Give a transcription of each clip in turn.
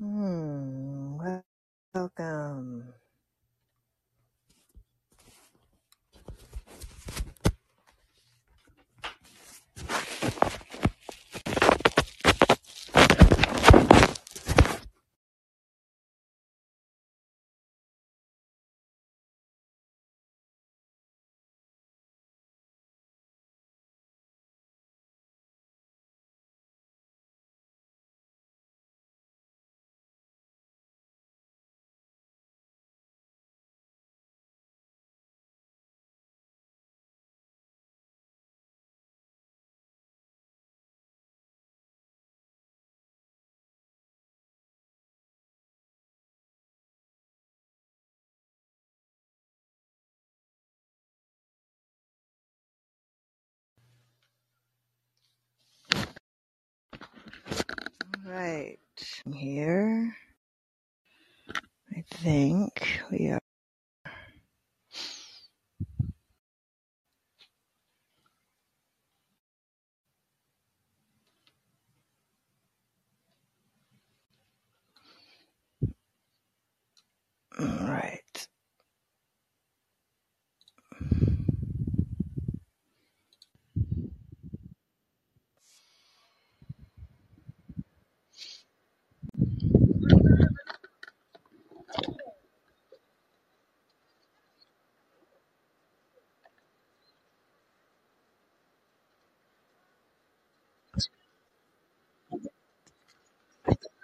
Hmm. Right. Here. I think we are. Mm, right.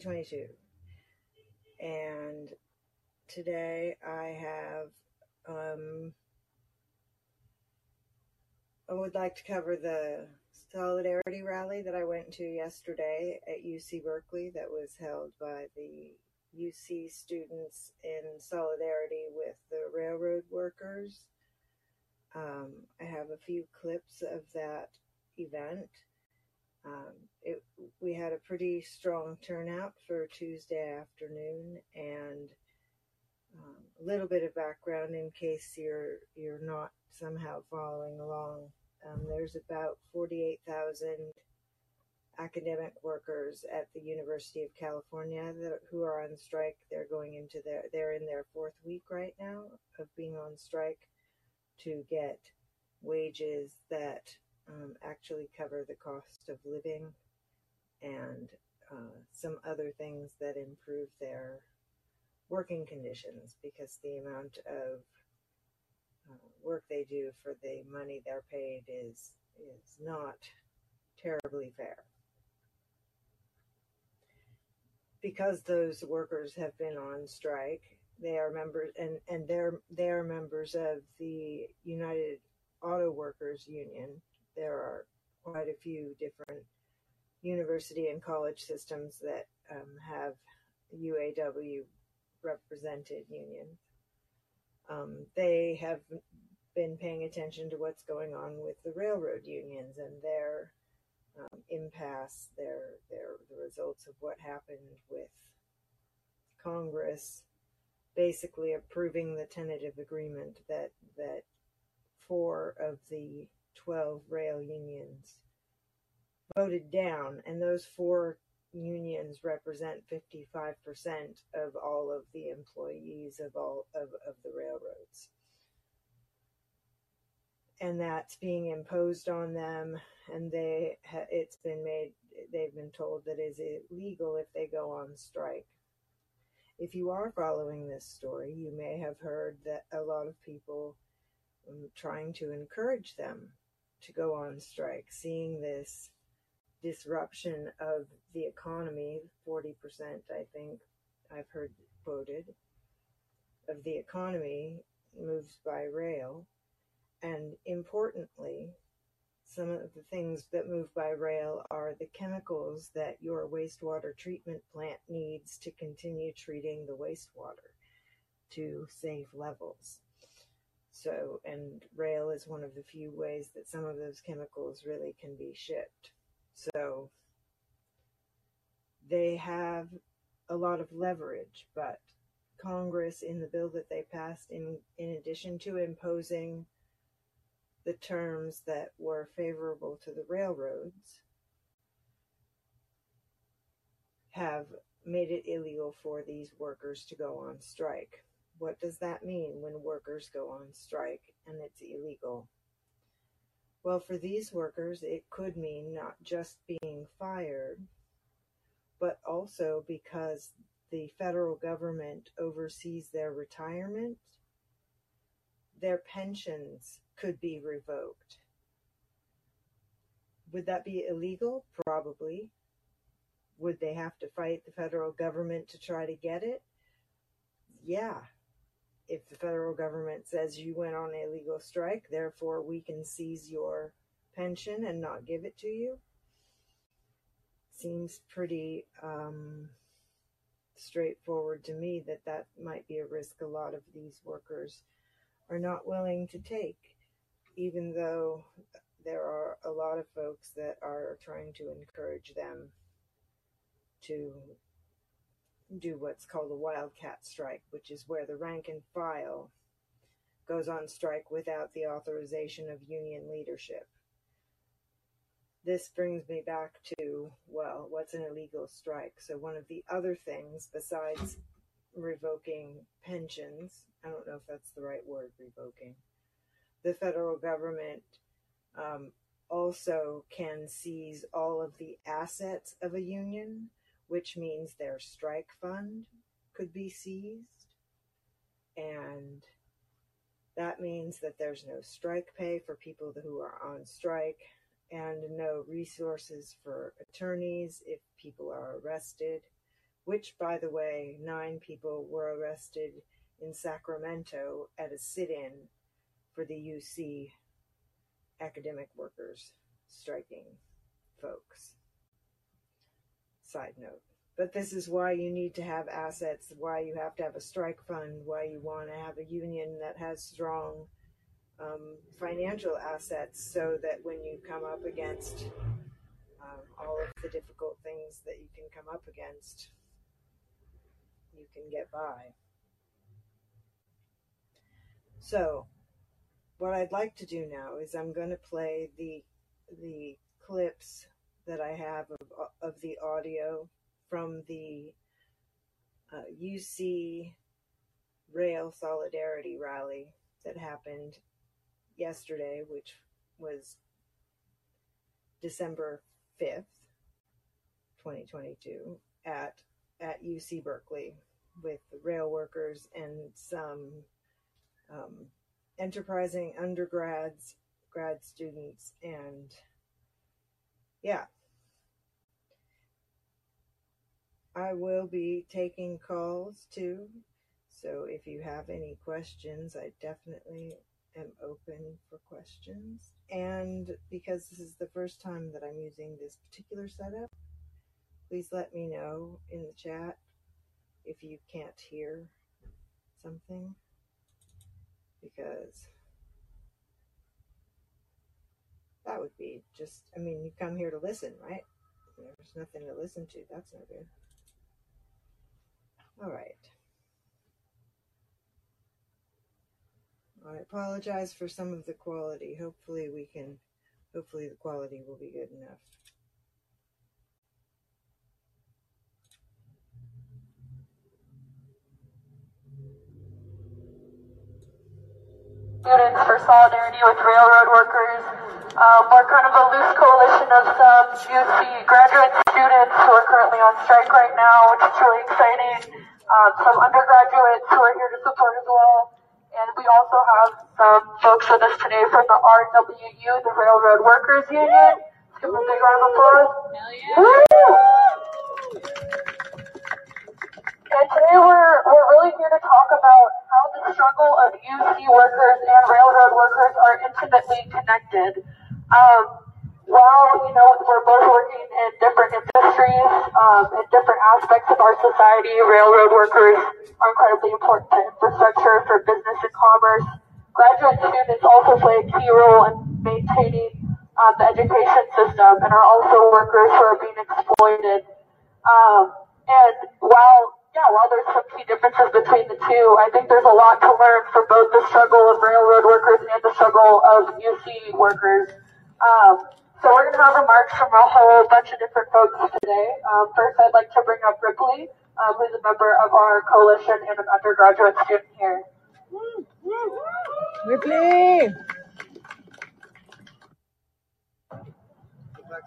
2022. And today I have, um, I would like to cover the solidarity rally that I went to yesterday at UC Berkeley that was held by the UC students in solidarity with the railroad workers. Um, I have a few clips of that event. Um, it, we had a pretty strong turnout for Tuesday afternoon, and um, a little bit of background in case you're you're not somehow following along. Um, there's about 48,000 academic workers at the University of California that, who are on strike. They're going into their they're in their fourth week right now of being on strike to get wages that um, actually cover the cost of living and uh, some other things that improve their working conditions because the amount of uh, work they do for the money they're paid is is not terribly fair. Because those workers have been on strike, they are members and, and they're they are members of the United Auto Workers Union. There are quite a few different university and college systems that um, have UAW represented unions. Um, they have been paying attention to what's going on with the railroad unions and their um, impasse, their their the results of what happened with Congress basically approving the tentative agreement that that four of the 12 rail unions voted down and those four unions represent 55% of all of the employees of all of, of the railroads. And that's being imposed on them and they it's been made they've been told that is illegal if they go on strike. If you are following this story you may have heard that a lot of people um, trying to encourage them to go on strike seeing this disruption of the economy 40% i think i've heard quoted of the economy moves by rail and importantly, some of the things that move by rail are the chemicals that your wastewater treatment plant needs to continue treating the wastewater to safe levels. So, and rail is one of the few ways that some of those chemicals really can be shipped. So, they have a lot of leverage, but Congress, in the bill that they passed, in, in addition to imposing the terms that were favorable to the railroads have made it illegal for these workers to go on strike. What does that mean when workers go on strike and it's illegal? Well, for these workers, it could mean not just being fired, but also because the federal government oversees their retirement, their pensions could be revoked. Would that be illegal? Probably. Would they have to fight the federal government to try to get it? Yeah. If the federal government says you went on a legal strike, therefore we can seize your pension and not give it to you, seems pretty um, straightforward to me that that might be a risk a lot of these workers are not willing to take even though there are a lot of folks that are trying to encourage them to do what's called a wildcat strike, which is where the rank and file goes on strike without the authorization of union leadership. This brings me back to, well, what's an illegal strike? So, one of the other things besides revoking pensions, I don't know if that's the right word, revoking, the federal government um, also can seize all of the assets of a union, which means their strike fund, could be seized. And that means that there's no strike pay for people who are on strike and no resources for attorneys if people are arrested, which, by the way, nine people were arrested in Sacramento at a sit in for the UC academic workers striking folks. Side note. But this is why you need to have assets, why you have to have a strike fund, why you want to have a union that has strong um, financial assets so that when you come up against um, all of the difficult things that you can come up against, you can get by. So, what I'd like to do now is I'm going to play the the clips that I have of, of the audio from the uh, UC Rail Solidarity rally that happened yesterday, which was December 5th, 2022, at, at UC Berkeley with rail workers and some um, enterprising undergrads, grad students, and yeah. I will be taking calls too. So if you have any questions, I definitely am open for questions. And because this is the first time that I'm using this particular setup, please let me know in the chat if you can't hear something because that would be just, I mean, you come here to listen, right? There's nothing to listen to. That's no good. All right. I apologize for some of the quality. Hopefully, we can, hopefully, the quality will be good enough. Students for Solidarity with Railroad Workers. Um, we're kind of a loose coalition of some UC graduate students who are currently on strike right now, which is really exciting. Um, some undergraduates who are here to support as well. And we also have some folks with us today from the RWU, the Railroad Workers Union. Let's give them a big round of applause. And today we're, we're really here to talk about how the struggle of UC workers and railroad workers are intimately connected. Um, while, you know, we're both working in different industries, um, in different aspects of our society, railroad workers are incredibly important to infrastructure for business and commerce. Graduate students also play a key role in maintaining um, the education system and are also workers who are being exploited. Um, and while yeah, while there's some key differences between the two, I think there's a lot to learn from both the struggle of railroad workers and the struggle of UC workers. Um, so we're going to have remarks from a whole bunch of different folks today. Um, first, I'd like to bring up Ripley, um, who's a member of our coalition and an undergraduate student here. Ripley!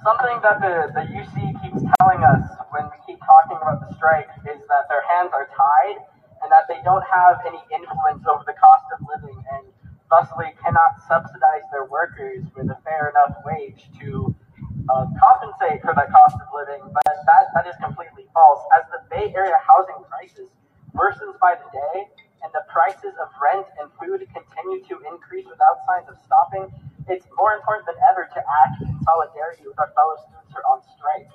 Something that the, the UC keeps telling us when we keep talking about the strike is that their hands are tied and that they don't have any influence over the cost of living and thusly cannot subsidize their workers with a fair enough wage to uh, compensate for that cost of living. But that, that is completely false. As the Bay Area housing crisis worsens by the day and the prices of rent and food continue to increase without signs of stopping, it's more important than ever to act in solidarity with our fellow students who are on strike.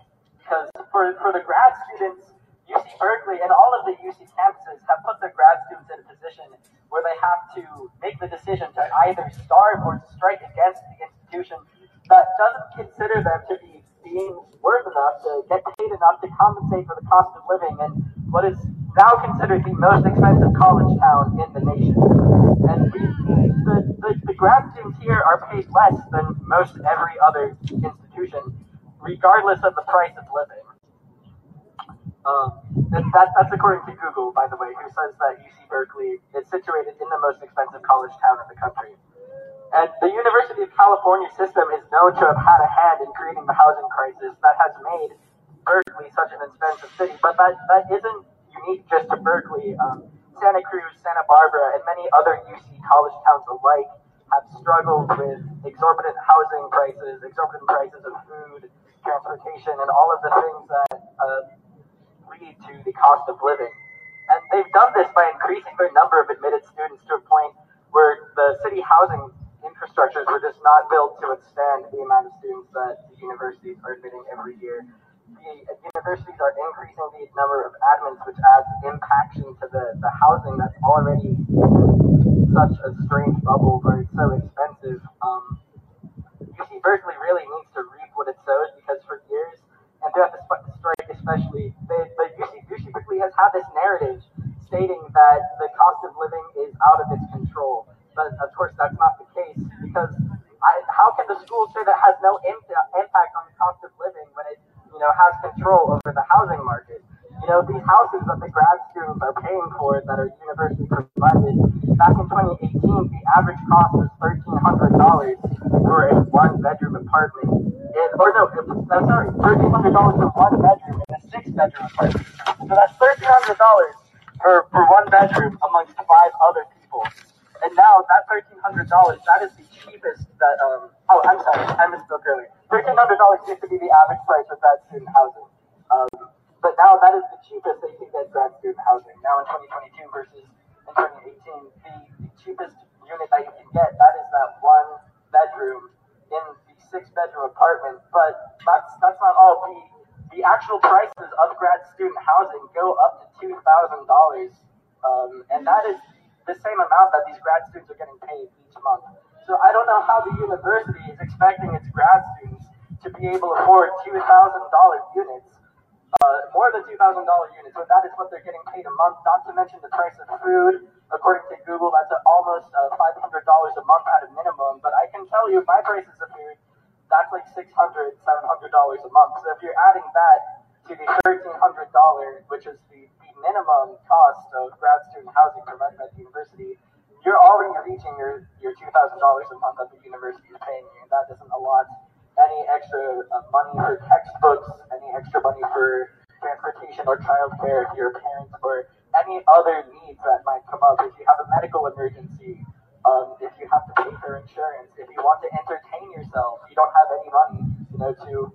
Because for, for the grad students, UC Berkeley and all of the UC campuses have put their grad students in a position where they have to make the decision to either starve or to strike against the institution that doesn't consider them to be being worth enough to get paid enough to compensate for the cost of living in what is now considered the most expensive college town in the nation. And the, the, the grad students here are paid less than most every other institution, regardless of the price of living. Um, and that, that's according to Google, by the way, who says that UC Berkeley is situated in the most expensive college town in the country. And the University of California system is known to have had a hand in creating the housing crisis that has made Berkeley such an expensive city. But that, that isn't unique just to Berkeley. Um, Santa Cruz, Santa Barbara, and many other UC college towns alike have struggled with exorbitant housing prices, exorbitant prices of food, transportation, and all of the things that uh, lead to the cost of living. And they've done this by increasing their number of admitted students to a point where the city housing infrastructures were just not built to withstand the amount of students that the universities are admitting every year. The universities are increasing the number of admins, which adds impaction to the, the housing that's already such a strange bubble where it's so expensive. Um, UC Berkeley really needs to reap what it sows because for years, and throughout the strike especially, the, the UC, UC Berkeley has had this narrative stating that the cost of living is out of its control. But of course, that's not the case because I, how can the school say that has no impact on the cost of living when it, you know, has control over the housing market? Know, these houses that the grad students are paying for that are university provided, back in 2018, the average cost was $1,300 for a one bedroom apartment. In, or no, I'm sorry, $1,300 for one bedroom in a six bedroom apartment. So that's $1,300 for, for one bedroom amongst five other people. And now that $1,300, that is the cheapest that, um, oh, I'm sorry, I misspoke earlier. $1,300 used to be the average price of that student housing. Um, but now that is the cheapest they can get grad student housing. Now in 2022 versus in 2018, the, the cheapest unit that you can get, that is that one bedroom in the six bedroom apartment. But that's that's not all. The the actual prices of grad student housing go up to two thousand um, dollars, and that is the same amount that these grad students are getting paid each month. So I don't know how the university is expecting its grad students to be able to afford two thousand dollar units uh, more than $2,000 units. So that is what they're getting paid a month, not to mention the price of food. According to Google, that's almost uh, $500 a month at a minimum. But I can tell you my prices of food, that's like $600, $700 a month. So if you're adding that to the $1,300, which is the, the minimum cost of grad student housing provided by the university, you're already reaching your, your $2,000 a month that the university is paying you. And that isn't a lot any extra uh, money for textbooks, any extra money for transportation or childcare if you're a parent, or any other needs that might come up. If you have a medical emergency, um, if you have to pay for insurance, if you want to entertain yourself, you don't have any money, you know, to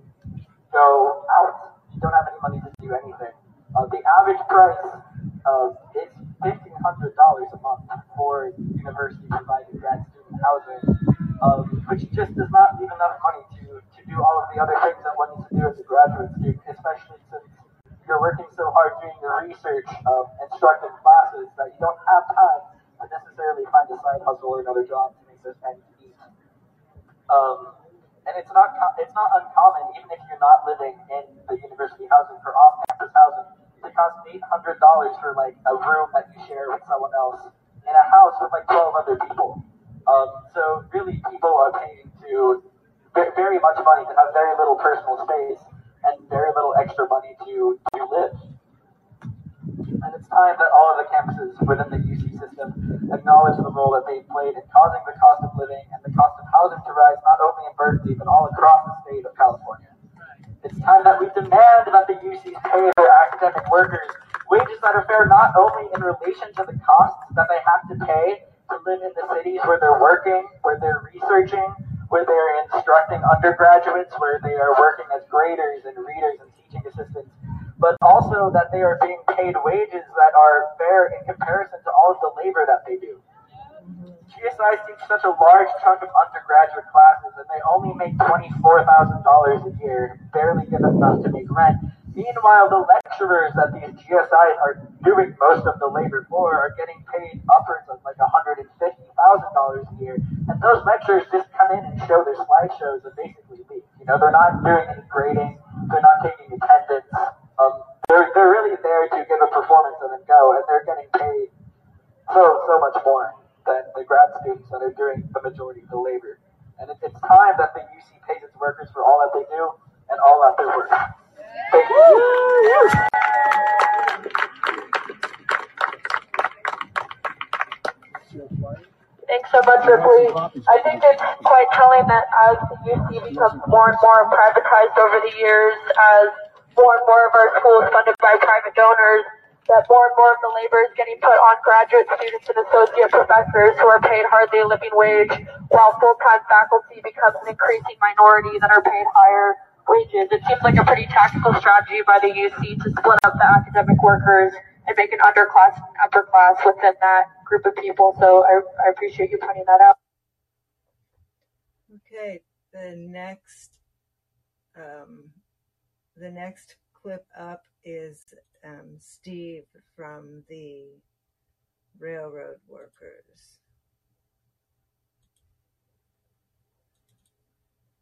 they are being paid wages that are fair in comparison to all of the labor that they do. GSIs teach such a large chunk of undergraduate classes, and they only make $24,000 a year, barely get enough to make rent. Meanwhile, the lecturers that these GSIs are doing most of the labor for are getting paid upwards of like $150,000 a year. And those lecturers just come in and show their slideshows and basically leave. You know, they're not doing any and all that they're worth. Thank you. Thanks so much, Ripley. I think it's quite telling that as the UC becomes more and more privatized over the years, as more and more of our schools funded by private donors, that more and more of the labor is getting put on graduate students and associate professors who are paid hardly a living wage, while full-time faculty becomes an increasing minority that are paid higher wages. It seems like a pretty tactical strategy by the UC to split up the academic workers and make an underclass and upper class within that group of people. So I, I appreciate you pointing that out. Okay, the next, um, the next clip up is um, Steve from the railroad workers.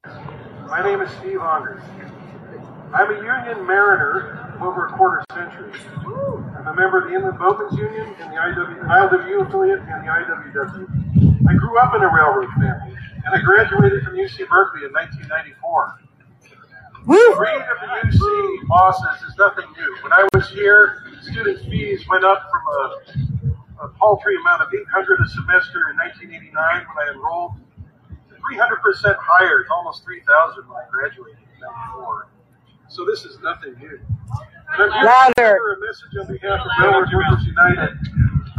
My name is Steve Anders. I'm a union mariner of over a quarter century. I'm a member of the Inland Boatmen's Union and the IW, ILWU affiliate and the IWW. I grew up in a railroad family and I graduated from UC Berkeley in 1994. The greed of the UC bosses is nothing new. When I was here, student fees went up from a, a paltry amount of 800 a semester in 1989 when I enrolled to 300% higher, it's almost 3,000 when I graduated in 94. So this is nothing new. And I'm here Louder. a message on behalf of Railroad Workers United,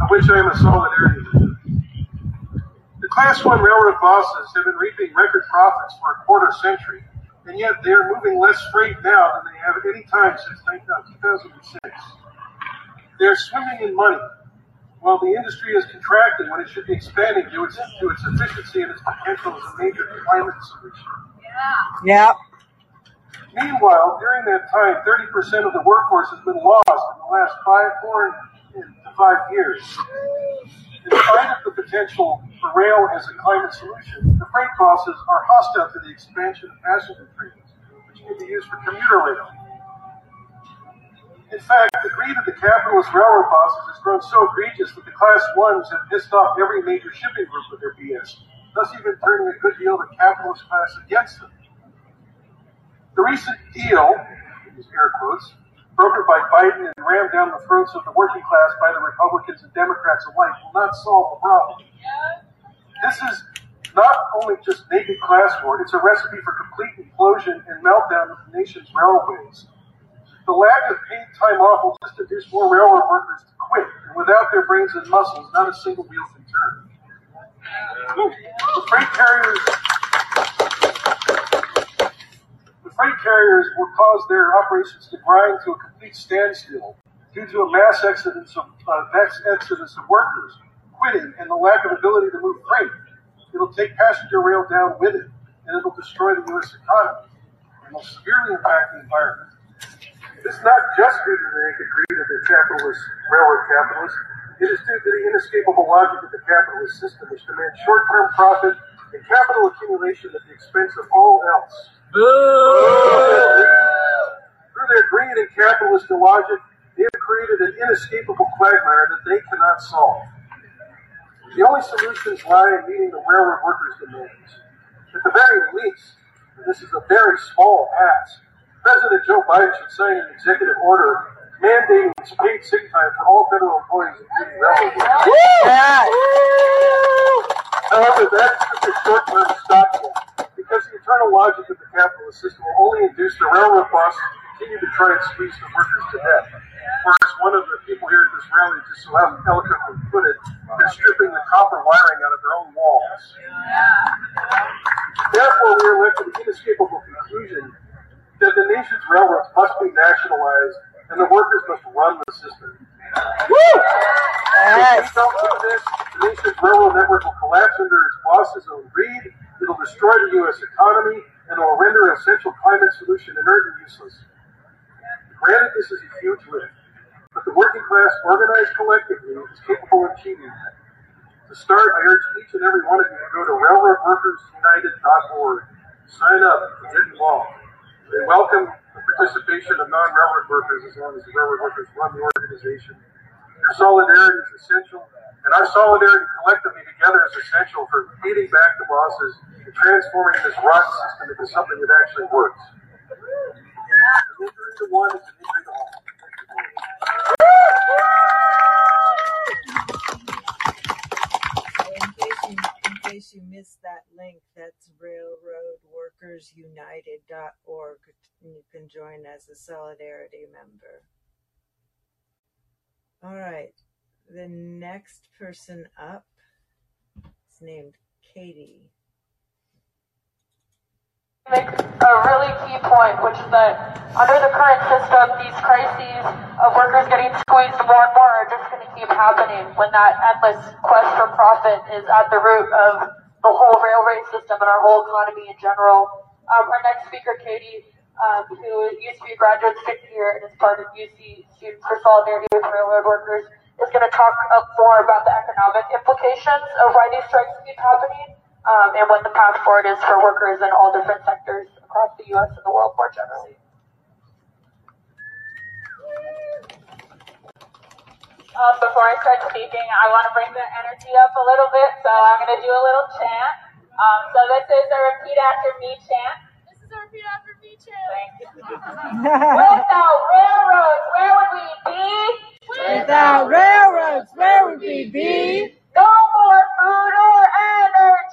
of which I am a solidarity. The Class 1 railroad bosses have been reaping record profits for a quarter century, and yet they are moving less freight now than they have at any time since 2006. They are swimming in money, while the industry is contracting when it should be expanding to its, to its efficiency and its potential as a major climate solution. Yeah. Yep. Meanwhile, during that time, 30% of the workforce has been lost in the last five, four and to five years. In spite of the potential for rail as a climate solution, the freight bosses are hostile to the expansion of passenger trains, which can be used for commuter rail. In fact, the greed of the capitalist railroad bosses has grown so egregious that the class ones have pissed off every major shipping group with their BS, thus even turning a good deal of the capitalist class against them. The recent deal, these air quotes, brokered by Biden and rammed down the throats of the working class by the Republicans and Democrats alike, will not solve the problem. This is not only just naked class war, it's a recipe for complete implosion and meltdown of the nation's railways. The lack of paid time off will just induce more railroad workers to quit, and without their brains and muscles, not a single wheel can turn. The freight carriers the freight carriers will cause their operations to grind to a complete standstill due to a mass exodus of uh, mass exodus of workers quitting and the lack of ability to move freight. It'll take passenger rail down with it, and it'll destroy the U.S. economy It will severely impact the environment. It's not just due to the naked greed of the capitalist railroad capitalists. It is due to the inescapable logic of the capitalist system, which demands short-term profit and capital accumulation at the expense of all else. Through their greed and capitalist logic, they have created an inescapable quagmire that they cannot solve. The only solutions lie in meeting the railroad workers' demands. At the very least, and this is a very small ask, President Joe Biden should sign an executive order mandating paid sick time for all federal employees, including railroad workers. However, that's just a short-term stopgap, because the eternal logic of the capitalist system will only induce the railroad bosses to continue to try and squeeze the workers to death. Or as one of the people here at this rally just so eloquently put it, they're stripping the copper wiring out of their own walls. Therefore, we are left with the inescapable conclusion that the nation's railroads must be nationalized and the workers must run the system. Woo! If we don't do this, the nation's railroad network will collapse under its bosses own greed, it'll destroy the U.S. economy, and will render an essential climate solution inert and useless. Granted, this is a huge lift, but the working class, organized collectively, is capable of achieving that. To start, I urge each and every one of you to go to railroadworkersunited.org, sign up, and get involved. They welcome the participation of non-railroad workers as long as the railroad workers run the organization. Your solidarity is essential, and our solidarity collectively together is essential for beating back the bosses and transforming this rotten system into something that actually works. An injury. Thank you. In case you, in case you missed that link, that's railroadworkersunited.org. And you can join as a solidarity member. All right. The next person up is named Katie. Makes a really key point, which is that under the current system, these crises of workers getting squeezed more and more are just going to keep happening when that endless quest for profit is at the root of the whole railway system and our whole economy in general. Um, our next speaker, Katie, um, who used to be a graduate student here and is part of UC Students for Solidarity with Railroad Workers, is going to talk uh, more about the economic implications of why these strikes keep happening um, and what the path forward is for workers in all different sectors across the U.S. and the world more generally. Um, before I start speaking, I want to bring the energy up a little bit, so I'm going to do a little chant. Um, so this is a repeat after me chant. This is a repeat after me chant. Thank you. Without railroads, where would we be? Without railroads, where would we be? No more food or energy.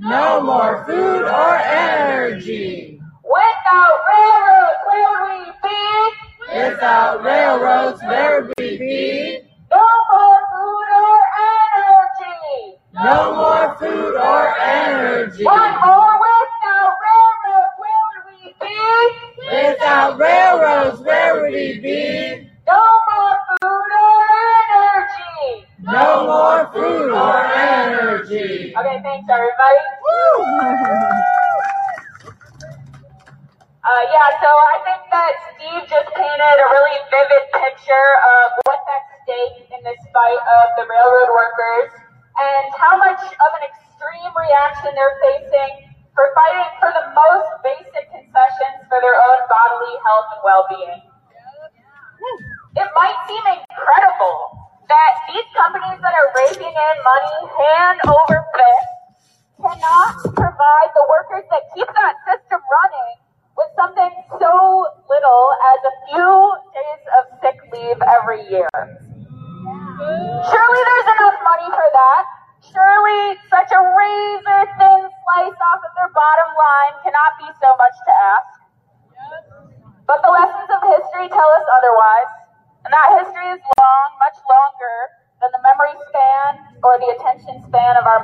No more food or energy. Without railroads, where we be? Without railroads, where we be? No more food or energy. No more food or energy. One more without railroads, where would we be? Without railroads, where would we be? No more food or energy. No more food or energy. Okay, thanks everybody. Uh, yeah, so I think that Steve just painted a really vivid picture of what's at stake in this fight of the railroad workers and how much of an extreme reaction they're facing for fighting for the most basic concessions for their own bodily health and well-being. It might seem incredible that these companies that are raking in money hand over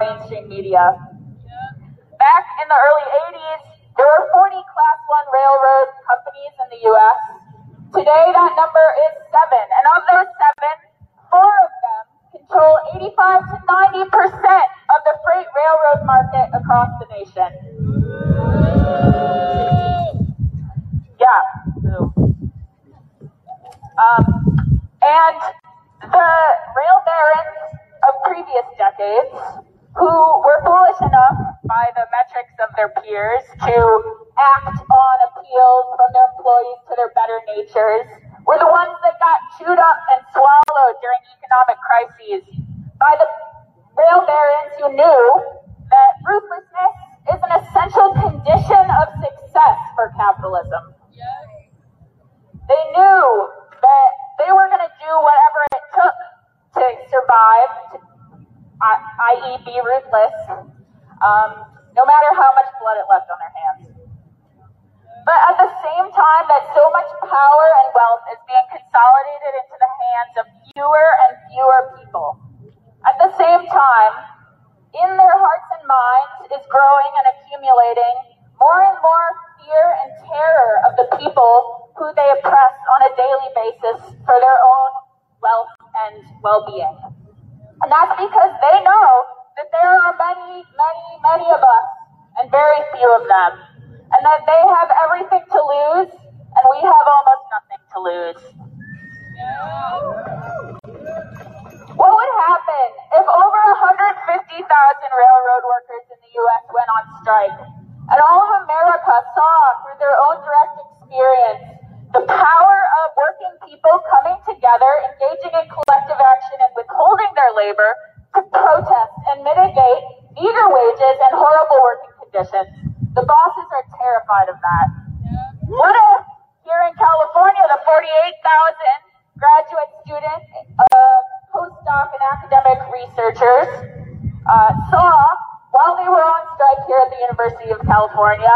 mainstream media. i.e., be ruthless, um, no matter how much blood it left on their hands. But at the same time that so much power and wealth is being consolidated into the hands of fewer and fewer people, at the same time, in their hearts and minds is growing and accumulating more and more fear and terror of the people who they oppress on a daily basis for their own wealth and well-being. And that's because they know that there are many, many, many of us and very few of them. And that they have everything to lose and we have almost nothing to lose. What would happen if over 150,000 railroad workers in the U.S. went on strike and all of America saw through their own direct experience the power of working people coming together, engaging in collective action and withholding their labor to protest and mitigate meager wages and horrible working conditions? The bosses are terrified of that. What if here in California, the 48,000 graduate students, uh, postdoc, and academic researchers uh, saw while they were on strike here at the University of California,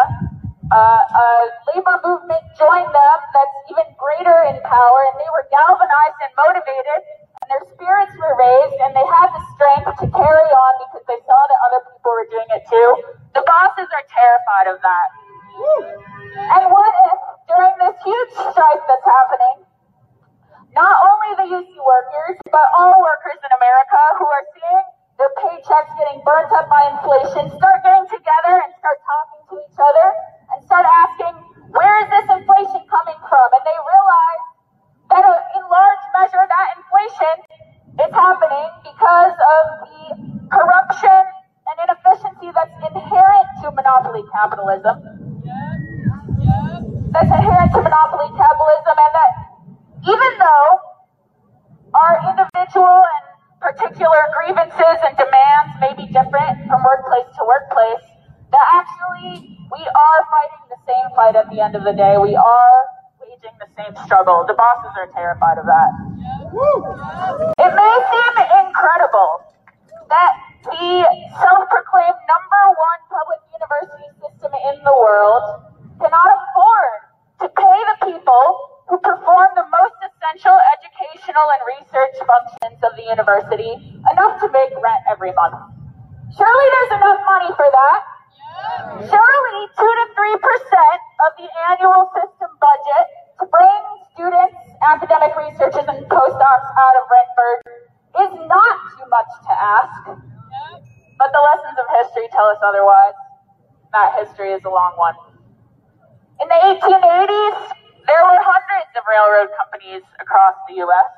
uh, a labor movement joined them that's even greater in power, and they were galvanized and motivated and their spirits were raised, and they had the strength to carry on because they saw that other people were doing it too. The bosses are terrified of that. And what if, during this huge strike that's happening, not only the UC workers, but all workers in America who are seeing their paychecks getting burnt up by inflation start getting together and start talking to each other and start asking, where is this inflation coming from? And they realize that uh, in large measure that inflation is happening because of the corruption and inefficiency that's inherent to monopoly capitalism. That's inherent to monopoly capitalism and that even though our individual and particular grievances and demands may be different from workplace to workplace, that actually fight at the end of the day. We are waging the same struggle. The bosses are terrified of that. It may seem incredible that the self-proclaimed number one public university system in the world cannot afford to pay the people who perform the most essential educational and research functions of the university enough to make rent every month. Us otherwise. That history is a long one. In the 1880s, there were hundreds of railroad companies across the U.S.,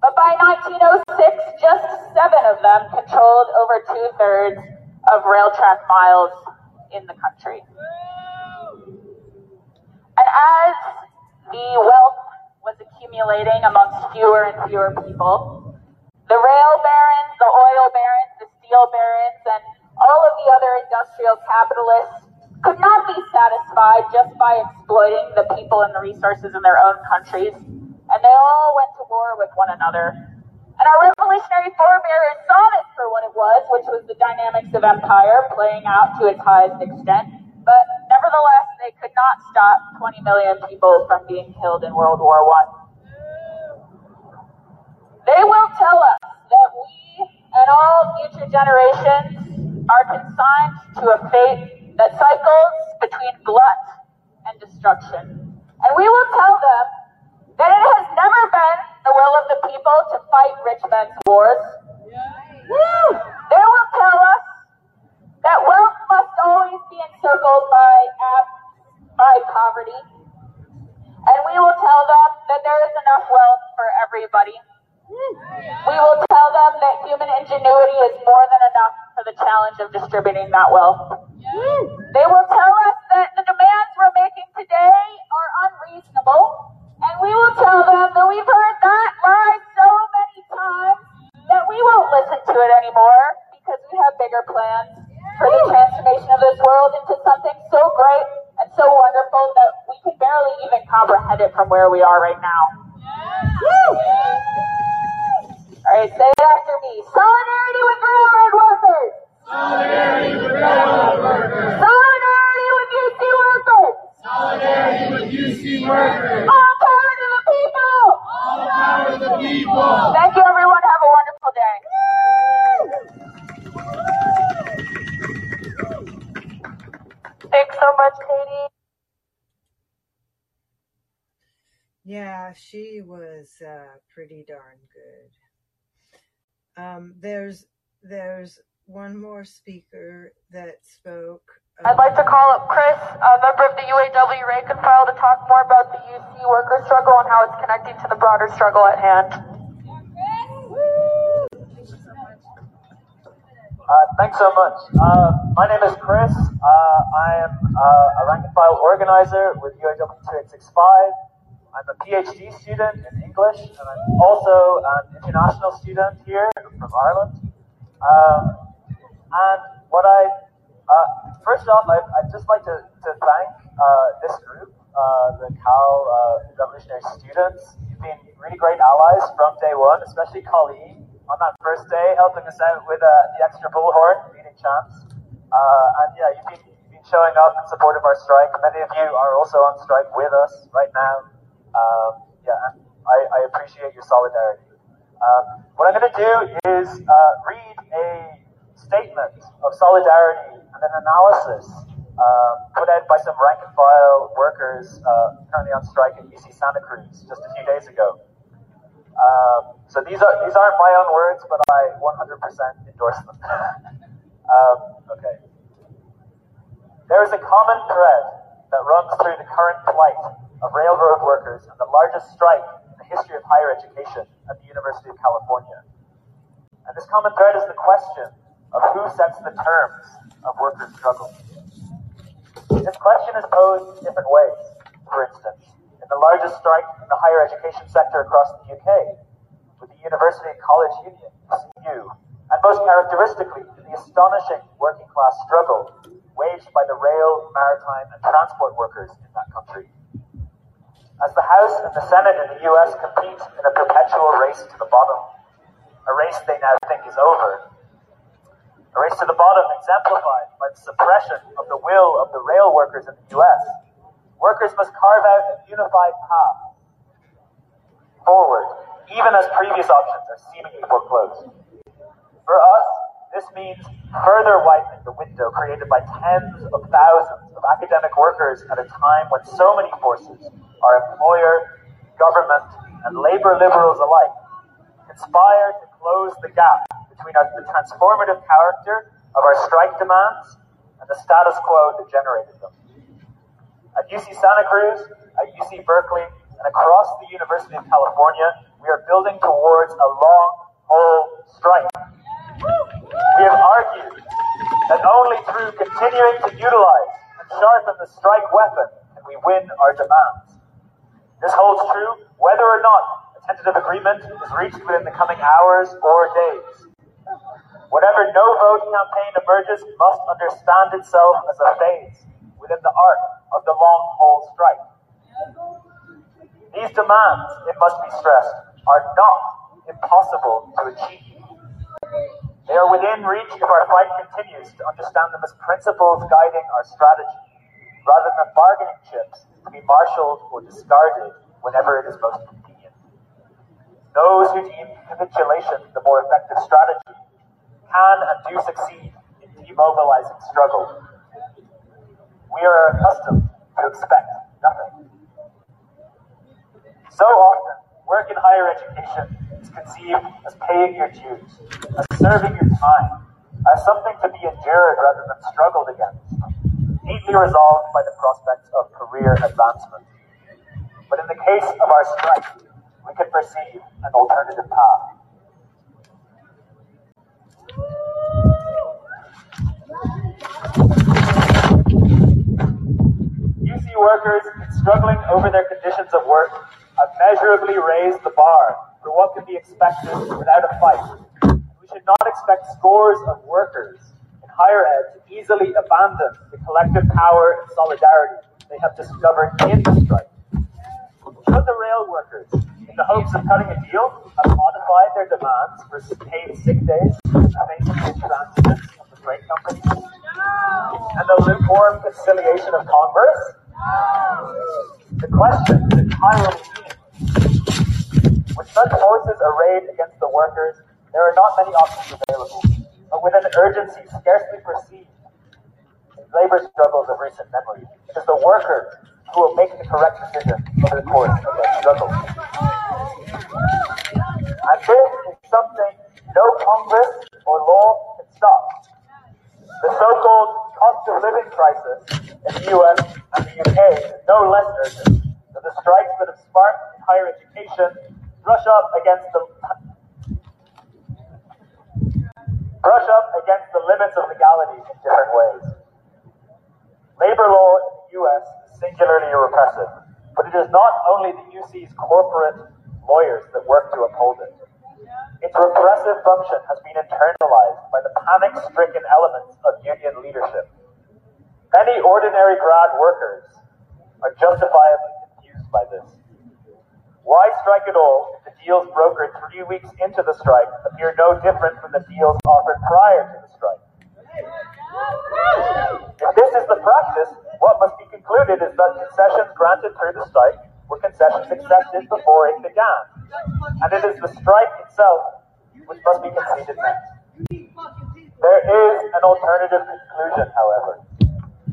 but by 1906, just seven of them controlled over two thirds of rail track miles in the country. And as the wealth was accumulating amongst fewer and fewer people, other industrial capitalists could not be satisfied just by exploiting the people and the resources in their own countries, and they all went to war with one another. And our revolutionary forebears saw this for what it was, which was the dynamics of empire playing out to its highest extent. But nevertheless, they could not stop 20 million people from being killed in World War One. They will tell us that we and all future generations are consigned to a fate that cycles between glut and destruction. And we will tell them that it has never been the will of the people to fight rich men's wars. They will tell us that wealth must always be encircled by, by poverty. And we will tell them that there is enough wealth for everybody. We will tell them that human ingenuity is more than enough the challenge of distributing that wealth. They will tell us that the demands we're making today are unreasonable, and we will tell them that we've heard that lie so many times that we won't listen to it anymore because we have bigger plans for the transformation of this world into something so great and so wonderful that we can barely even comprehend it from where we are right now. All right, say it after me. Solidarity with railroad workers. Solidarity with railroad workers. Solidarity with UC workers. Solidarity with UC workers. All power to the people. All power to the people. Thank you, everyone. Have a wonderful day. Thanks so much, Katie. Yeah, she was uh, pretty darn good. Um, there's there's one more speaker that spoke. I'd like to call up Chris, a member of the UAW rank and file, to talk more about the UC worker struggle and how it's connecting to the broader struggle at hand. Uh, thanks so much. Uh, my name is Chris. Uh, I am uh, a rank and file organizer with UAW 2865. I'm a PhD student in English, and I'm also an international student here from Ireland. Um, and what I, first off, I, I'd just like to, to thank uh, this group, the Cal Revolutionary Students. You've been really great allies from day one, especially Colleen on that first day, helping us out with uh, the extra bullhorn, leading chants. Uh, and yeah, you've been, you've been showing up in support of our strike. Many of you are also on strike with us right now. Um, yeah, I, I appreciate your solidarity. Um, what I'm going to do is uh, read a statement of solidarity and an analysis uh, put out by some rank and file workers uh, currently on strike at UC Santa Cruz just a few days ago. Um, so these are these aren't my own words, but I 100% endorse them. um, okay. There is a common thread that runs through the current plight of railroad workers and the largest strike in the history of higher education at the University of California. And this common thread is the question of who sets the terms of workers' struggle. This question is posed in different ways. For instance, in the largest strike in the higher education sector across the UK, with the University and College Union, UCU, and most characteristically, the astonishing working class struggle waged by the rail, maritime, and transport workers in that country. As the House and the Senate in the US compete in a perpetual race to the bottom, a race they now think is over, a race to the bottom exemplified by the suppression of the will of the rail workers in the US. Workers must carve out a unified path forward, even as previous options are seemingly foreclosed. For us, this means further widening the window created by tens of thousands of academic workers at a time when so many forces, our employer, government, and labor liberals alike, conspire to close the gap between our, the transformative character of our strike demands and the status quo that generated them. At UC Santa Cruz, at UC Berkeley, and across the University of California, we are building towards a long haul strike. We have argued that only through continuing to utilize and sharpen the strike weapon can we win our demands. This holds true whether or not a tentative agreement is reached within the coming hours or days. Whatever no vote campaign emerges must understand itself as a phase within the arc of the long haul strike. These demands, it must be stressed, are not impossible to achieve. They are within reach if our fight continues to understand them as principles guiding our strategy, rather than bargaining chips to be marshaled or discarded whenever it is most convenient. Those who deem capitulation the more effective strategy can and do succeed in demobilizing struggle. We are accustomed to expect nothing. So often, work in higher education is conceived as paying your dues, as serving your time, as something to be endured rather than struggled against, neatly resolved by the prospect of career advancement. But in the case of our strike, we can perceive an alternative path. UC workers, struggling over their conditions of work, have measurably raised the bar for what can be expected without a fight. We should not expect scores of workers in higher ed to easily abandon the collective power and solidarity they have discovered in the strike. Should the rail workers, in the hopes of cutting a deal, have modified their demands for paid sick days and face-to-face transits of the freight companies? And the lukewarm conciliation of Congress? The question is meaningless. With such forces arrayed against the workers, there are not many options available, but with an urgency scarcely perceived in labor struggles of recent memory, it is the workers who will make the correct decision over the course of their struggle. And this is something no Congress or law can stop. The so-called cost of living crisis in the US and the UK is no less urgent than the strikes that have sparked in higher education brush up against the brush up against the limits of legality in different ways. Labor law in the US is singularly repressive, but it is not only the UC's corporate lawyers that work to uphold it. Its repressive function has been internalized by the panic-stricken elements of union leadership. Ordinary grad workers are justifiably confused by this. Why strike at all if the deals brokered three weeks into the strike appear no different from the deals offered prior to the strike? If this is the practice, what must be concluded is that concessions granted through the strike were concessions accepted before it began. And it is the strike itself which must be conceded next. There is an alternative conclusion, however,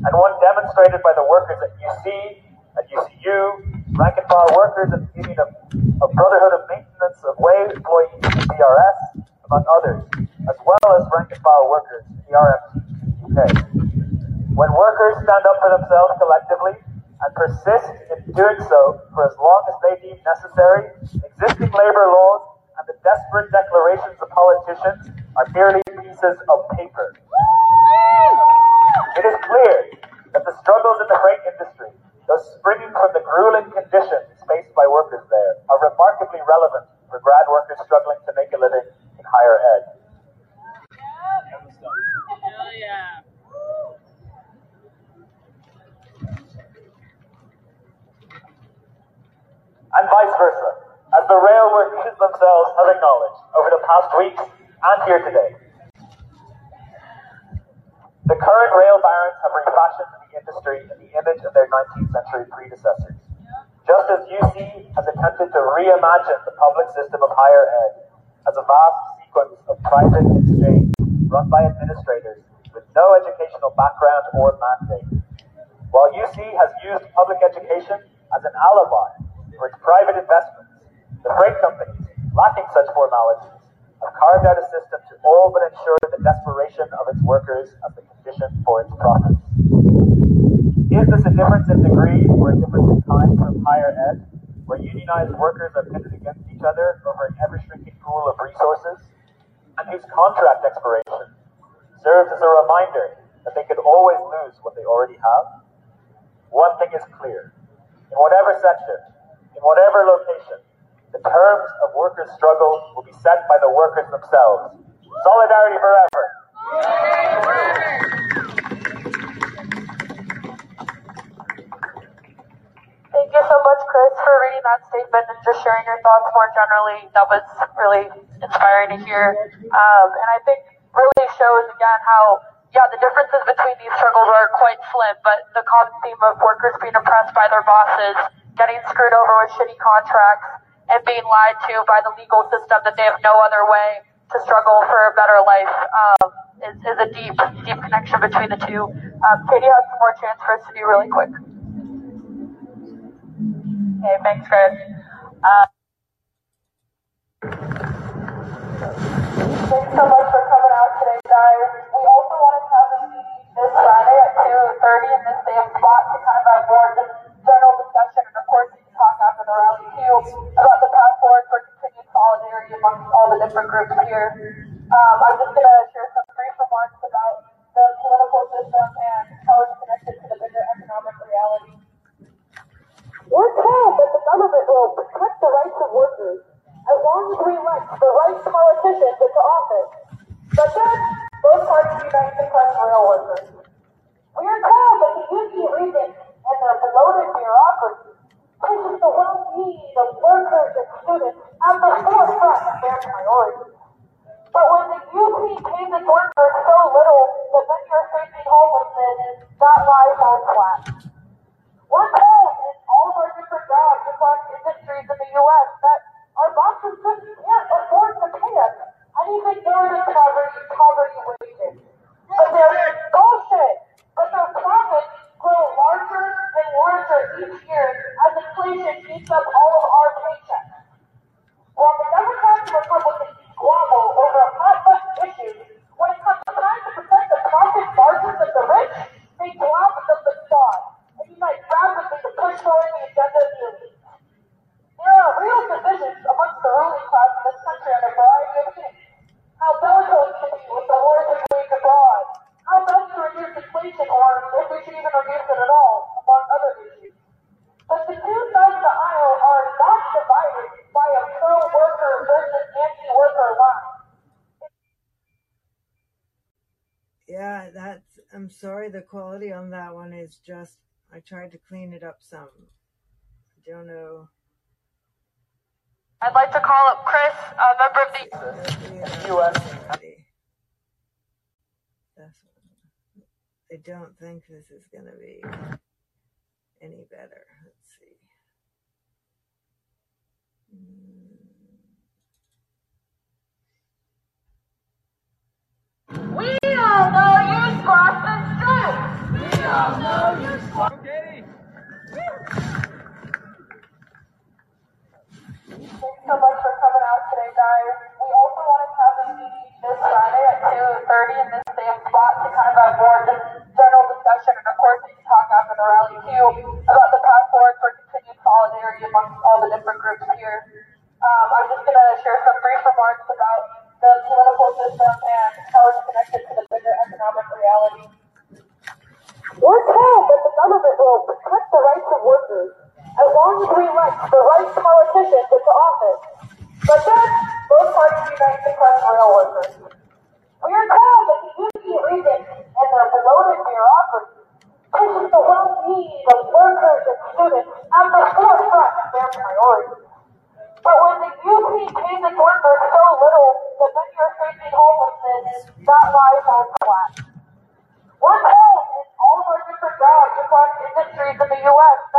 and one demonstrated by the workers at UC, at UCU, rank and file workers at the Union of, of Brotherhood of Maintenance of Way employees, BRS, among others, as well as rank and file workers, the RMT UK. When workers stand up for themselves collectively and persist in doing so for as long as they deem necessary, existing labour laws and the desperate declarations of politicians are merely pieces of paper. It is clear that the struggles in the freight industry, those springing from the grueling conditions faced by workers there, are remarkably relevant for grad workers struggling to make a living in higher ed. Hell yeah. and vice versa, as the rail workers themselves have acknowledged over the past weeks and here today. The current rail barons have refashioned the industry in the image of their 19th century predecessors. Just as UC has attempted to reimagine the public system of higher ed as a vast sequence of private exchange run by administrators with no educational background or mandate. While UC has used public education as an alibi for its private investments, the freight companies, lacking such formalities, have carved out a system to all but ensure the desperation of its workers as the condition for its profits. Is this a difference in degree or a difference in kind from higher ed, where unionized workers are pitted against each other over an ever shrinking pool of resources, and whose contract expiration serves as a reminder that they could always lose what they already have? One thing is clear. In whatever sector, in whatever location, the terms of workers' struggle will be set by the workers themselves. Solidarity forever. Thank you so much, Chris, for reading that statement and just sharing your thoughts more generally. That was really inspiring to hear. Um, and I think really shows again how, yeah, the differences between these struggles are quite slim, but the common theme of workers being oppressed by their bosses, getting screwed over with shitty contracts, and being lied to by the legal system that they have no other way to struggle for a better life um, is, is a deep, deep connection between the two. Um, Katie has some more transfers to do really quick. Okay, thanks, Chris. Uh, Thanks so much for coming out today, guys. We also wanted to have a meeting this Friday at 2.30 in the same spot to kind of have more just general discussion, and of course, we can talk after the round too about the path forward for solidarity amongst all the different groups here. Um, I'm just going to share some brief remarks about the political system and how it's connected to the bigger economic reality. We're told that the government will protect the rights of workers as long as we elect the right politicians into office. But then, both parties unite to crush rail workers. We are told that the UC regents and their bloated bureaucracy places the well-being of workers and students at the forefront of their priorities. But when the UC pays its workers so little that many are facing homelessness, that lie falls flat. We're told in all of our different jobs across industries in the U.S. that our bosses just can't afford to pay us anything more than poverty, poverty wages. But they're bullshit. But their profits grow larger and larger each year as inflation eats up all of our paychecks. While the Democrats and Republicans squabble over hot button issues, when it comes time to protect the profit margins of the rich, they block the facade and unite rapidly to push forward the agenda of the elite. There are real divisions amongst the ruling class in this country on a variety of things. How bellicose should be with the wars we wage abroad, how best to reduce inflation or if we should even reduce it at all, among other issues. But the two sides of the aisle are not divided by a pro-worker versus anti-worker line. Yeah, that's. I'm sorry, the quality on that one is just. I tried to clean it up some. I don't know. I'd like to call up Chris, a member of the US. that's. I don't think this is gonna be the U.S.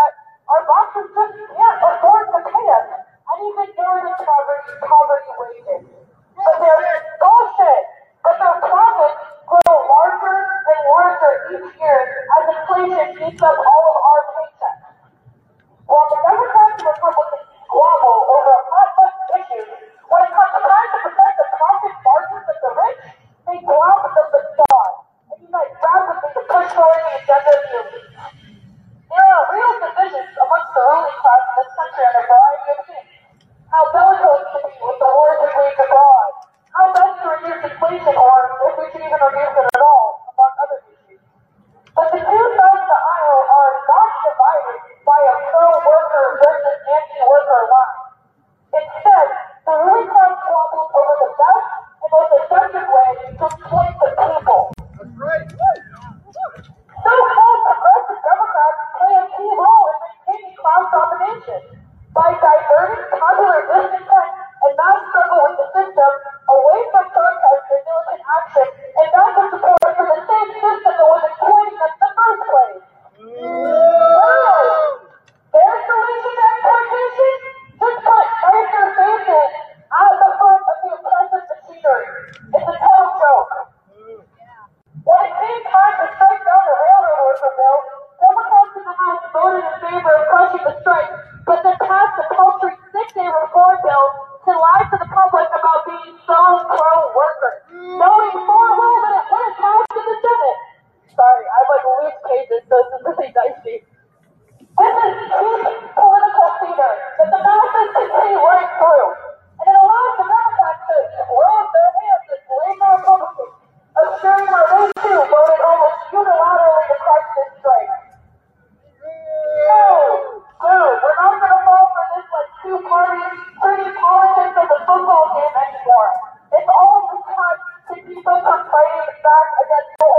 people complaining back against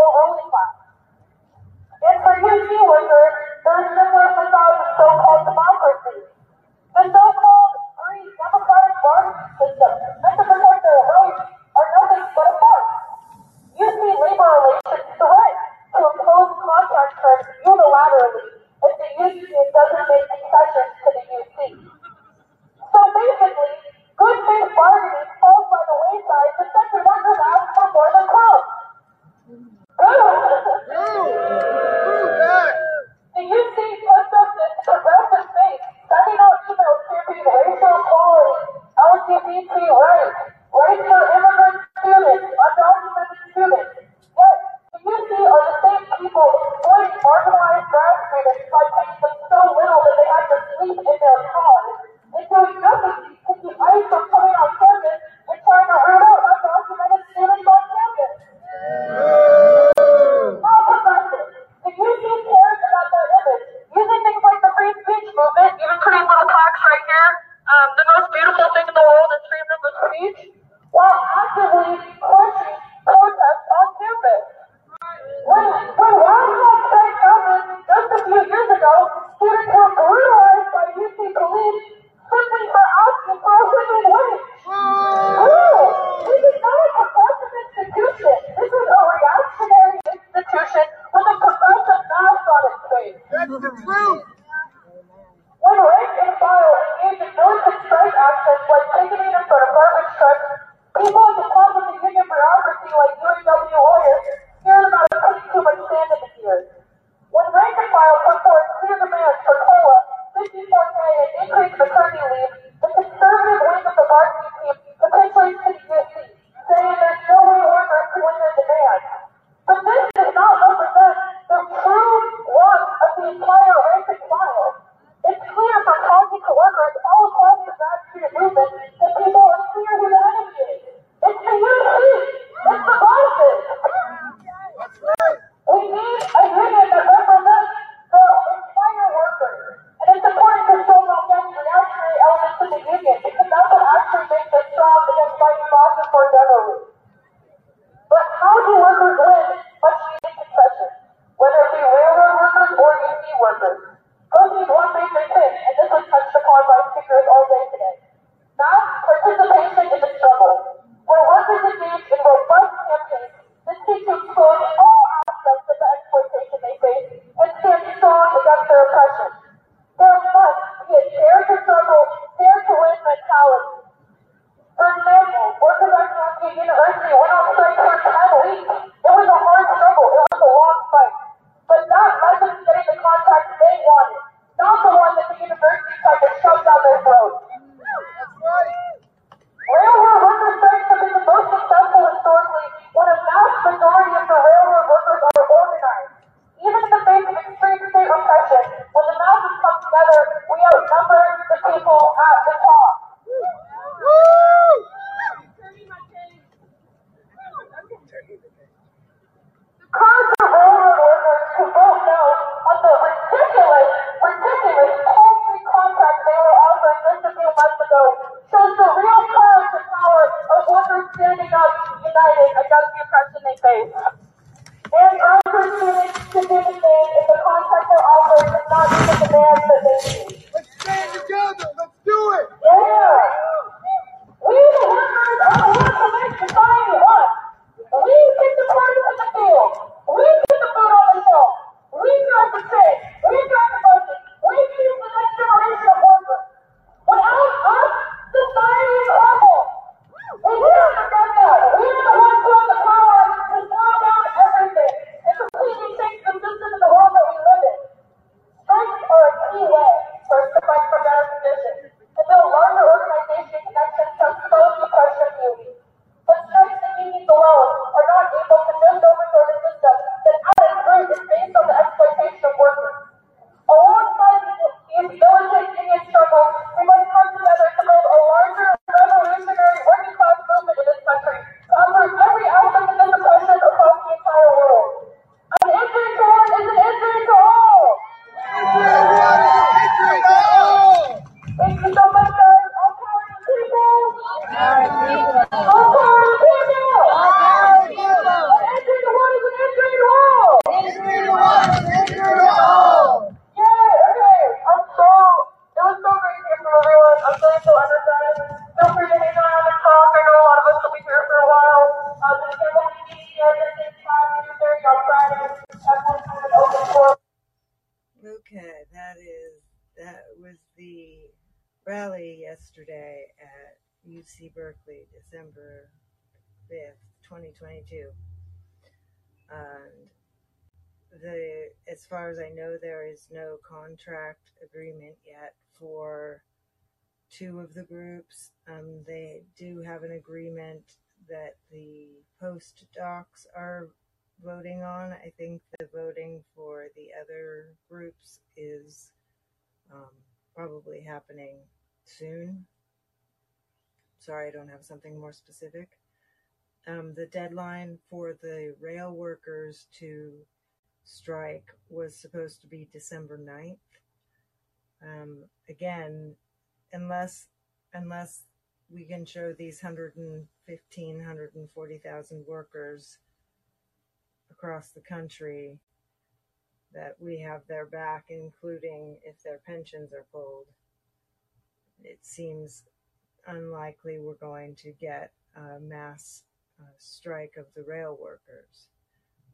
something more specific. Um, the deadline for the rail workers to strike was supposed to be December 9th. Um, again, unless unless we can show these 115, 140,000 workers across the country that we have their back, including if their pensions are pulled. It seems unlikely we're going to get a mass uh, strike of the rail workers.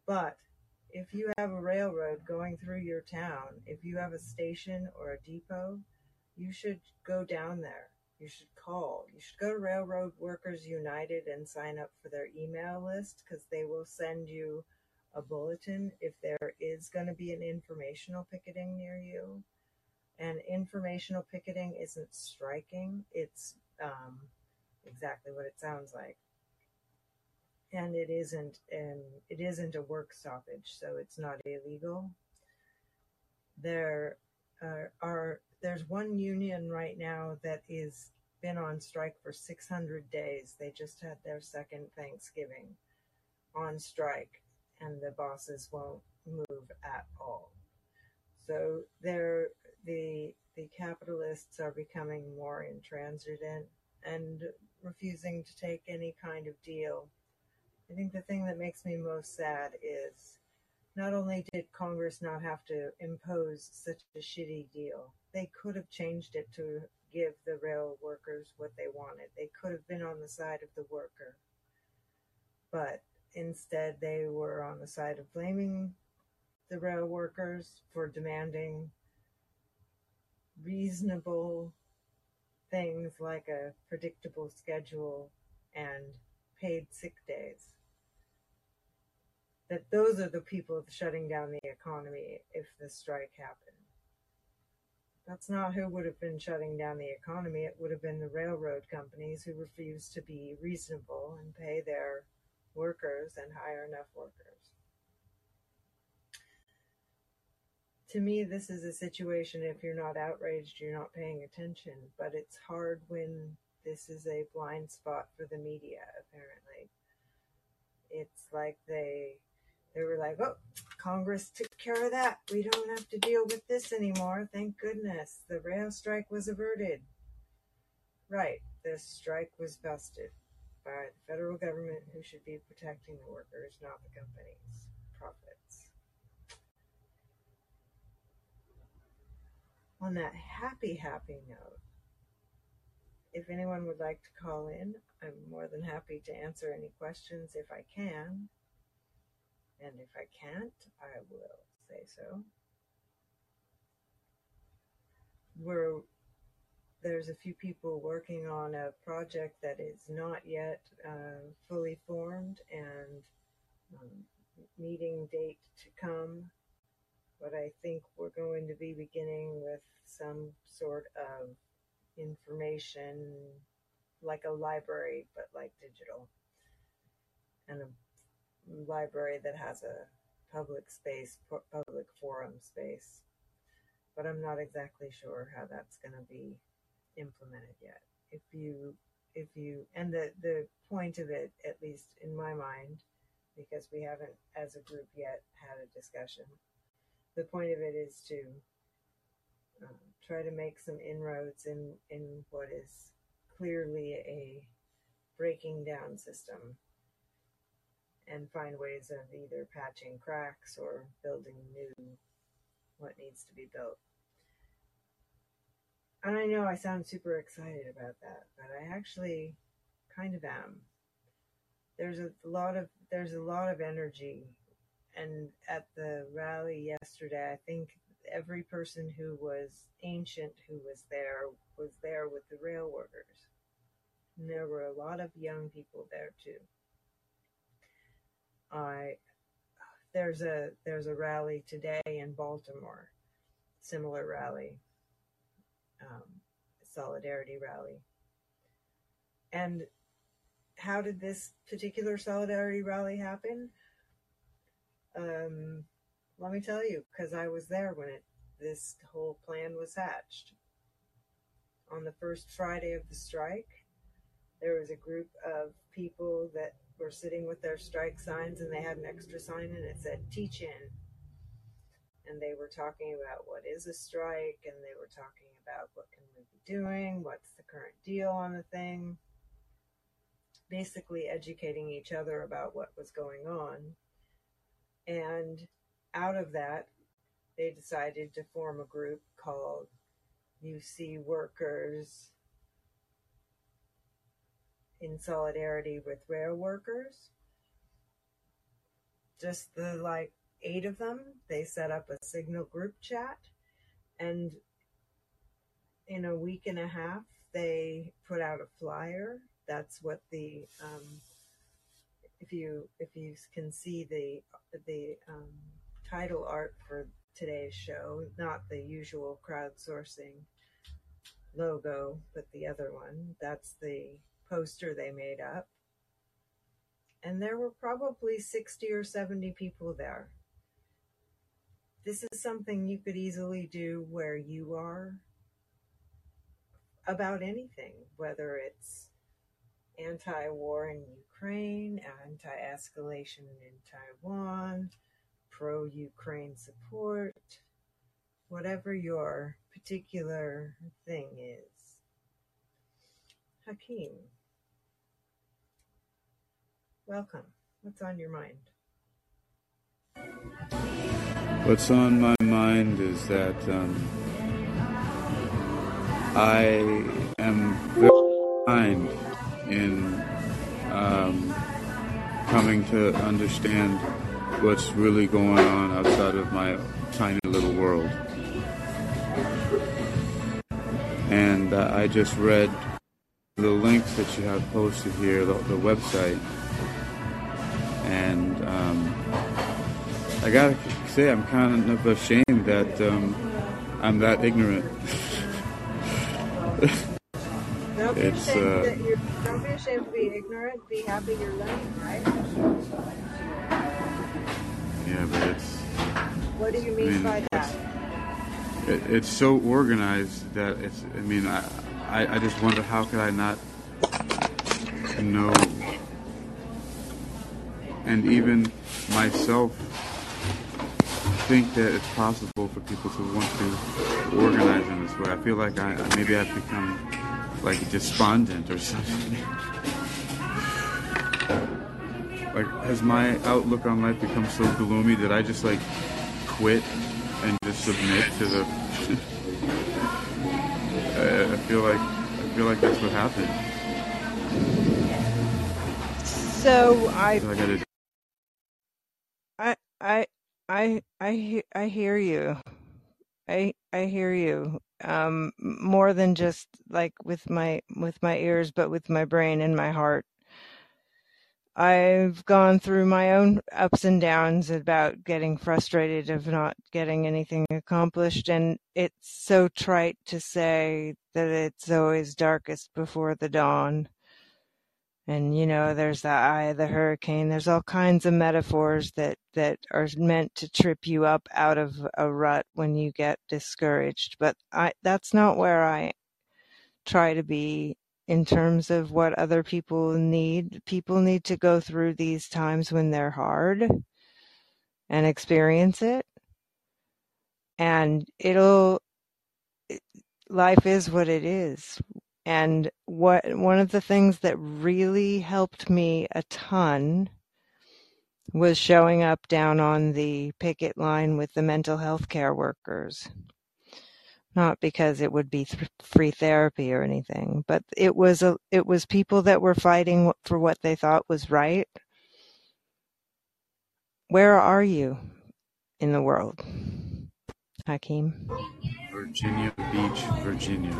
But if you have a railroad going through your town, if you have a station or a depot, you should go down there. You should call. You should go to Railroad Workers United and sign up for their email list because they will send you a bulletin if there is going to be an informational picketing near you. And informational picketing isn't striking, it's um, exactly what it sounds like. And it isn't. It isn't a work stoppage, so it's not illegal. There are, are there's one union right now that is been on strike for 600 days. They just had their second Thanksgiving on strike, and the bosses won't move at all. So there the the capitalists are becoming more intransigent and refusing to take any kind of deal. I think the thing that makes me most sad is not only did Congress not have to impose such a shitty deal, they could have changed it to give the rail workers what they wanted. They could have been on the side of the worker. But instead, they were on the side of blaming the rail workers for demanding reasonable things like a predictable schedule and paid sick days. That those are the people shutting down the economy if the strike happened. That's not who would have been shutting down the economy. It would have been the railroad companies who refused to be reasonable and pay their workers and hire enough workers. To me, this is a situation, if you're not outraged, you're not paying attention. But it's hard when this is a blind spot for the media, apparently. It's like they they were like, oh, Congress took care of that. We don't have to deal with this anymore. Thank goodness. The rail strike was averted. Right, the strike was busted by the federal government who should be protecting the workers, not the companies' profits. On that happy, happy note, if anyone would like to call in, I'm more than happy to answer any questions if I can. And if I can't, I will say so. We're, there's a few people working on a project that is not yet uh, fully formed and um, meeting date to come. But I think we're going to be beginning with some sort of information like a library, but like digital. And a library that has a public space, public forum space. But I'm not exactly sure how that's going to be implemented yet. If you, if you, and the, the point of it, at least in my mind, because we haven't as a group yet had a discussion, the point of it is to um, try to make some inroads in, in what is clearly a breaking down system and find ways of either patching cracks or building new what needs to be built. And I know I sound super excited about that, but I actually kind of am. There's a lot of there's a lot of energy and at the rally yesterday, I think every person who was ancient who was there was there with the rail workers. And there were a lot of young people there too. I there's a there's a rally today in Baltimore, similar rally, um, solidarity rally. And how did this particular solidarity rally happen? Um, let me tell you, because I was there when it this whole plan was hatched. On the first Friday of the strike, there was a group of people that were sitting with their strike signs and they had an extra sign and it said teach in. And they were talking about what is a strike and they were talking about what can we be doing, what's the current deal on the thing. Basically educating each other about what was going on. And out of that, they decided to form a group called UC Workers in solidarity with rail workers. Just the like eight of them, they set up a signal group chat and in a week and a half they put out a flyer. That's what the um, if you if you can see the the um, title art for today's show, not the usual crowdsourcing logo, but the other one. That's the poster they made up. And there were probably 60 or 70 people there. This is something you could easily do where you are about anything, whether it's anti war in Ukraine, anti escalation in Taiwan, pro Ukraine support, whatever your particular thing is. Hakeem, welcome. What's on your mind? What's on my mind is that um, I am very behind in um, coming to understand what's really going on outside of my tiny little world. And uh, I just read the links that you have posted here, the, the website, and um, I gotta say I'm kind of ashamed that um, I'm that ignorant. Don't be It's, ashamed uh, that you're, don't be ashamed to be ignorant. Be happy you're learning, right? yeah, but it's What do you I mean mean, by that? it, it's so organized that it's. I mean, I, I I just wonder how could I not know, and even myself think that it's possible for people to want to organize in this way. I feel like I maybe I've become like despondent or something. like, has my outlook on life become so gloomy that I just like quit and just submit to the? I, I feel like I feel like that's what happened. So I I gotta I I I I he- I hear you. I I hear you. Um more than just like with my with my ears but with my brain and my heart. I've gone through my own ups and downs about getting frustrated of not getting anything accomplished and it's so trite to say that it's always darkest before the dawn. And you know, there's the eye of the hurricane. There's all kinds of metaphors that that are meant to trip you up out of a rut when you get discouraged. But I that's not where I try to be in terms of what other people need. People need to go through these times when they're hard and experience it. And it'll life is what it is. And what one of the things that really helped me a ton was showing up down on the picket line with the mental health care workers. Not because it would be th- free therapy or anything, but it was a it was people that were fighting for what they thought was right. Where are you in the world, Hakeem? Virginia Beach, Virginia.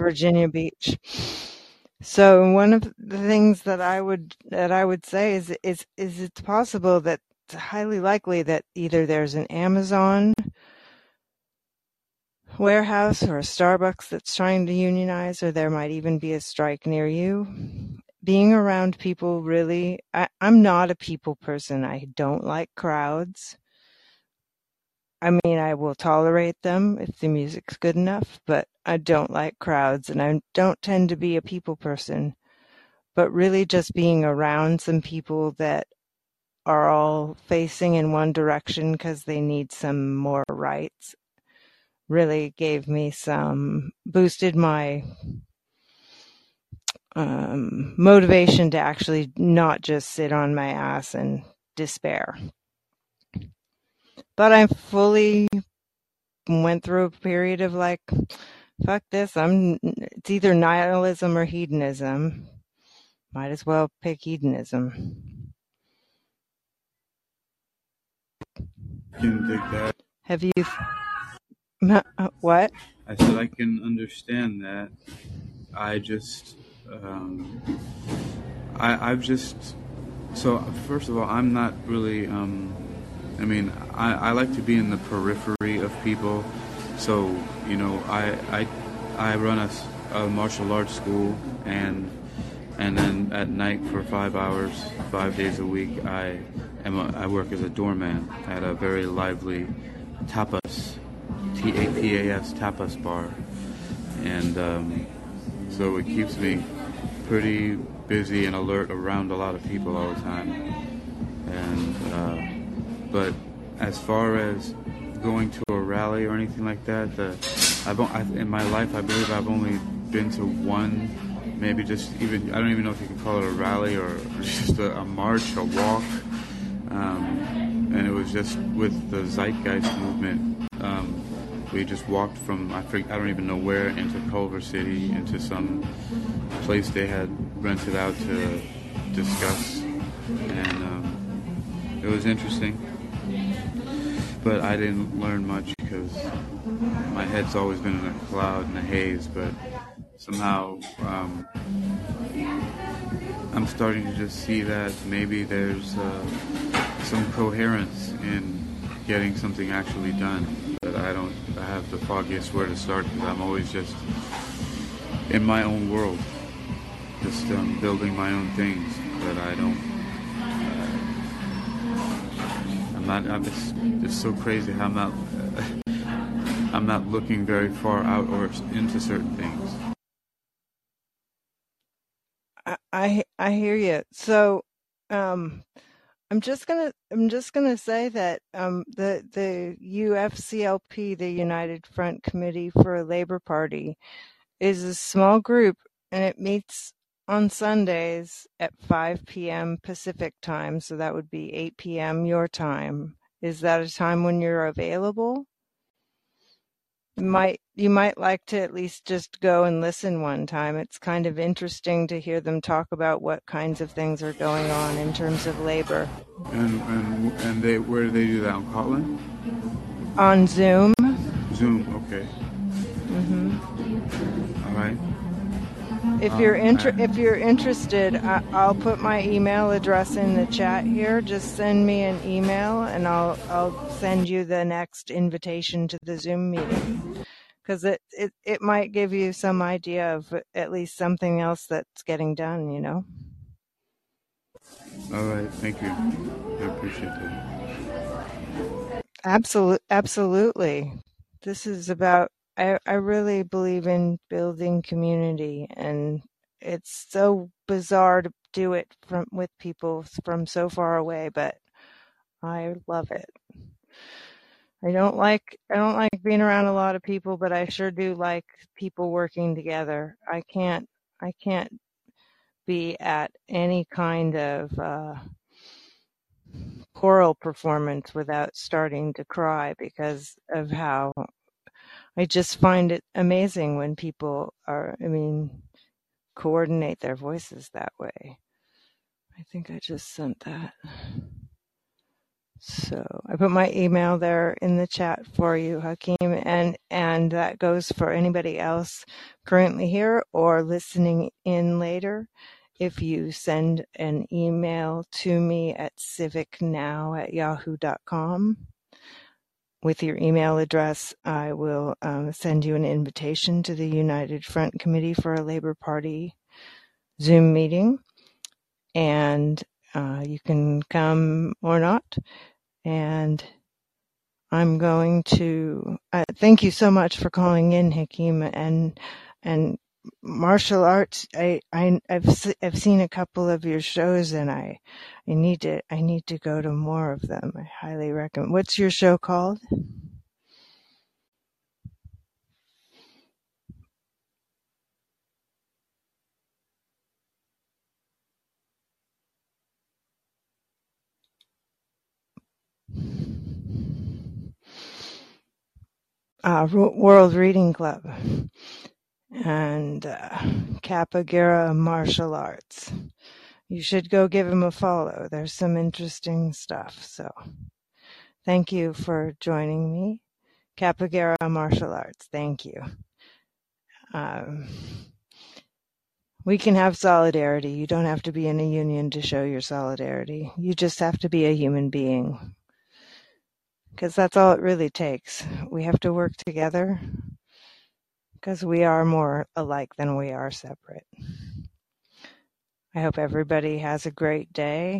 Virginia Beach. So one of the things that I would that I would say is is is it's possible that it's highly likely that either there's an Amazon warehouse or a Starbucks that's trying to unionize, or there might even be a strike near you. Being around people really, I, I'm not a people person. I don't like crowds. I mean, I will tolerate them if the music's good enough, but I don't like crowds and I don't tend to be a people person. But really, just being around some people that are all facing in one direction because they need some more rights really gave me some, boosted my um, motivation to actually not just sit on my ass and despair. But I fully went through a period of like, fuck this. I'm. It's either nihilism or hedonism. Might as well pick hedonism. Can dig that. Have you? What? I said I can understand that. I just, um, I, I've just. So first of all, I'm not really. Um, I mean, I, I like to be in the periphery of people. So you know, I I, I run a martial arts school, and and then at night for five hours, five days a week, I am a, I work as a doorman at a very lively tapas, T A P A S tapas bar, and um, so it keeps me pretty busy and alert around a lot of people all the time. And uh, but as far as going to a rally or anything like that, the I've, I, in my life I believe I've only been to one, maybe just even I don't even know if you can call it a rally or just a, a march, a walk. um, and it was just with the Zeitgeist movement. Um, we just walked from I, forget, I don't even know where into Culver City into some place they had rented out to discuss, and um, it was interesting. But I didn't learn much because my head's always been in a cloud and a haze. But somehow um, I'm starting to just see that maybe there's uh, some coherence in getting something actually done. But I don't I have the foggiest where to start because I'm always just in my own world, just um, building my own things. But I don't. I'm just. It's so crazy how I'm not. I'm not looking very far out or into certain things. I I, I hear you. So, um, I'm just gonna I'm just gonna say that um, the the UFCLP, the United Front Committee for a Labor Party, is a small group and it meets on Sundays at 5 p.m. Pacific time, so that would be 8 p.m. your time. Is that a time when you're available? You might you might like to at least just go and listen one time. It's kind of interesting to hear them talk about what kinds of things are going on in terms of labor. And and and they where do they do that on Callin? On Zoom. Zoom. Okay. hmm All right. If Um, you're inter- if you're interested, I- I'll put my email address in the chat here. Just send me an email, and I'll I'll send you the next invitation to the Zoom meeting. Because it, it it might give you some idea of at least something else that's getting done. You know. All right. Thank you. I appreciate that. Absolutely, absolutely. This is about. I I really believe in building community, and it's so bizarre to do it from with people from so far away, but I love it. I don't like I don't like being around a lot of people, but I sure do like people working together. I can't I can't be at any kind of uh, choral performance without starting to cry because of how I just find it amazing when people are, I mean, coordinate their voices that way. I think I just sent that. So I put my email there in the chat for you, Hakeem, and and that goes for anybody else currently here or listening in later. If you send an email to me at civicnow at yahoo.com with your email address, I will um, send you an invitation to the United Front Committee for a Labor Party Zoom meeting, and uh, you can come or not. And I'm going to uh, thank you so much for calling in, Hakeem, and and martial arts. I, I I've I've seen a couple of your shows, and I I need to I need to go to more of them. I highly recommend. What's your show called? Uh, World Reading Club and uh, Capoeira Martial Arts. You should go give him a follow. There's some interesting stuff. So thank you for joining me. Capoeira Martial Arts. Thank you. Um, we can have solidarity. You don't have to be in a union to show your solidarity. You just have to be a human being. Because that's all it really takes. We have to work together because we are more alike than we are separate. I hope everybody has a great day.